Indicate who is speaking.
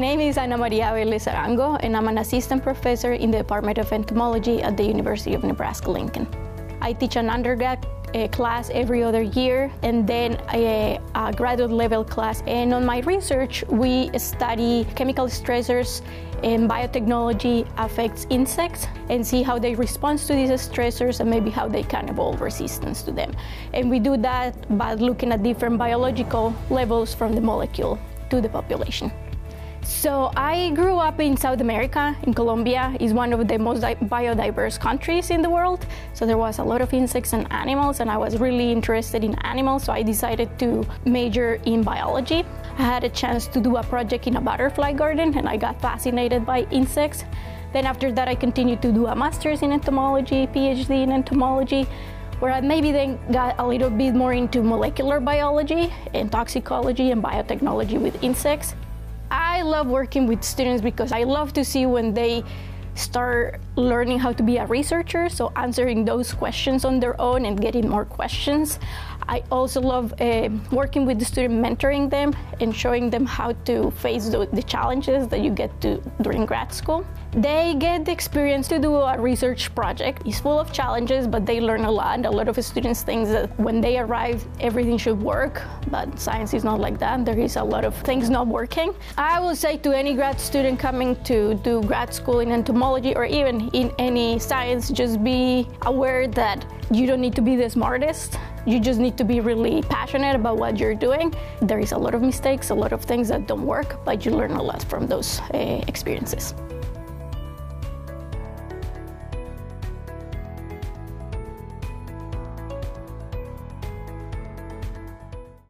Speaker 1: name is Ana Maria Vélez Arango, and I'm an assistant professor in the Department of Entomology at the University of Nebraska-Lincoln. I teach an undergrad uh, class every other year and then a, a, graduate level class. And on my research, we study chemical stressors and biotechnology affects insects and see how they respond to these stressors and maybe how they can evolve resistance to them. And we do that by looking at different biological levels from the molecule to the population. So I grew up in South America, in Colombia. is one of the most biodiverse countries in the world. So there was a lot of insects and animals, and I was really interested in animals. So I decided to major in biology. I had a chance to do a project in a butterfly garden, and I got fascinated by insects. Then after that, I continued to do a master's in entomology, PhD in entomology where I maybe then got a little bit more into molecular biology and toxicology and biotechnology with insects. I love working with students because I love to see when they start learning how to be a researcher, so answering those questions on their own and getting more questions. I also love uh, working with the student, mentoring them and showing them how to face the, the challenges that you get to during grad school. They get the experience to do a research project. It's full of challenges, but they learn a lot. A lot of students think that when they arrive, everything should work, but science is not like that. There is a lot of things not working. I will say to any grad student coming to do grad school in entomology or even in any science, just be aware that you don't need to be the smartest. You just need to be really passionate about what you're doing. There is a lot of mistakes, a lot of things that don't work, but you learn a lot from those uh, experiences.